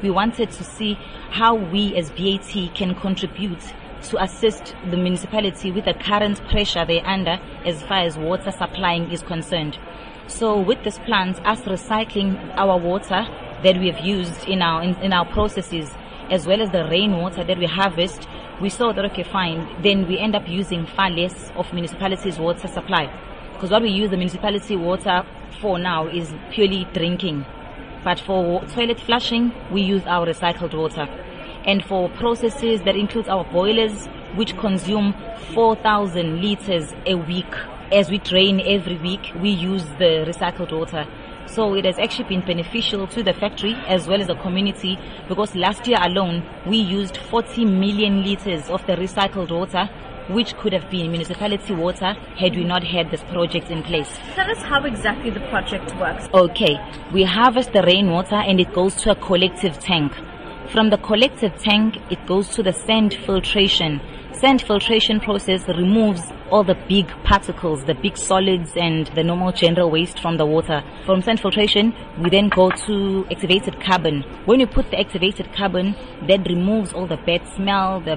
We wanted to see how we as BAT can contribute to assist the municipality with the current pressure they're under as far as water supplying is concerned. So with this plant, us recycling our water that we have used in our in, in our processes, as well as the rainwater that we harvest, we saw that okay, fine. Then we end up using far less of municipality's water supply, because what we use the municipality water for now is purely drinking. But for toilet flushing, we use our recycled water. And for processes that includes our boilers, which consume 4,000 liters a week. As we drain every week, we use the recycled water. So it has actually been beneficial to the factory as well as the community because last year alone, we used 40 million liters of the recycled water which could have been municipality water had we not had this project in place. Tell us how exactly the project works. Okay, we harvest the rainwater and it goes to a collective tank. From the collective tank, it goes to the sand filtration. Sand filtration process removes all the big particles, the big solids and the normal general waste from the water. From sand filtration, we then go to activated carbon. When you put the activated carbon, that removes all the bad smell, the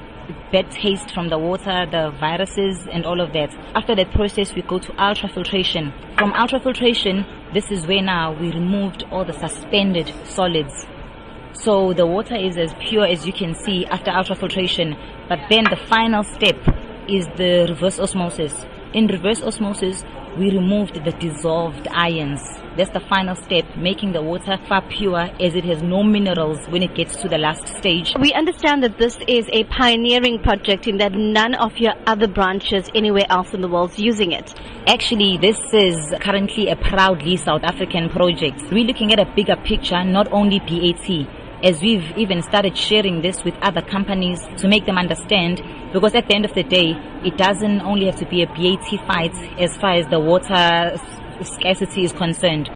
bad taste from the water, the viruses and all of that. After that process, we go to ultrafiltration. From ultrafiltration, this is where now we removed all the suspended solids. So the water is as pure as you can see after ultrafiltration. But then the final step is the reverse osmosis. In reverse osmosis, we removed the dissolved ions. That's the final step, making the water far pure as it has no minerals when it gets to the last stage. We understand that this is a pioneering project in that none of your other branches anywhere else in the world is using it. Actually, this is currently a proudly South African project. We're looking at a bigger picture, not only BAT as we've even started sharing this with other companies to make them understand because at the end of the day it doesn't only have to be a BAT fight as far as the water scarcity is concerned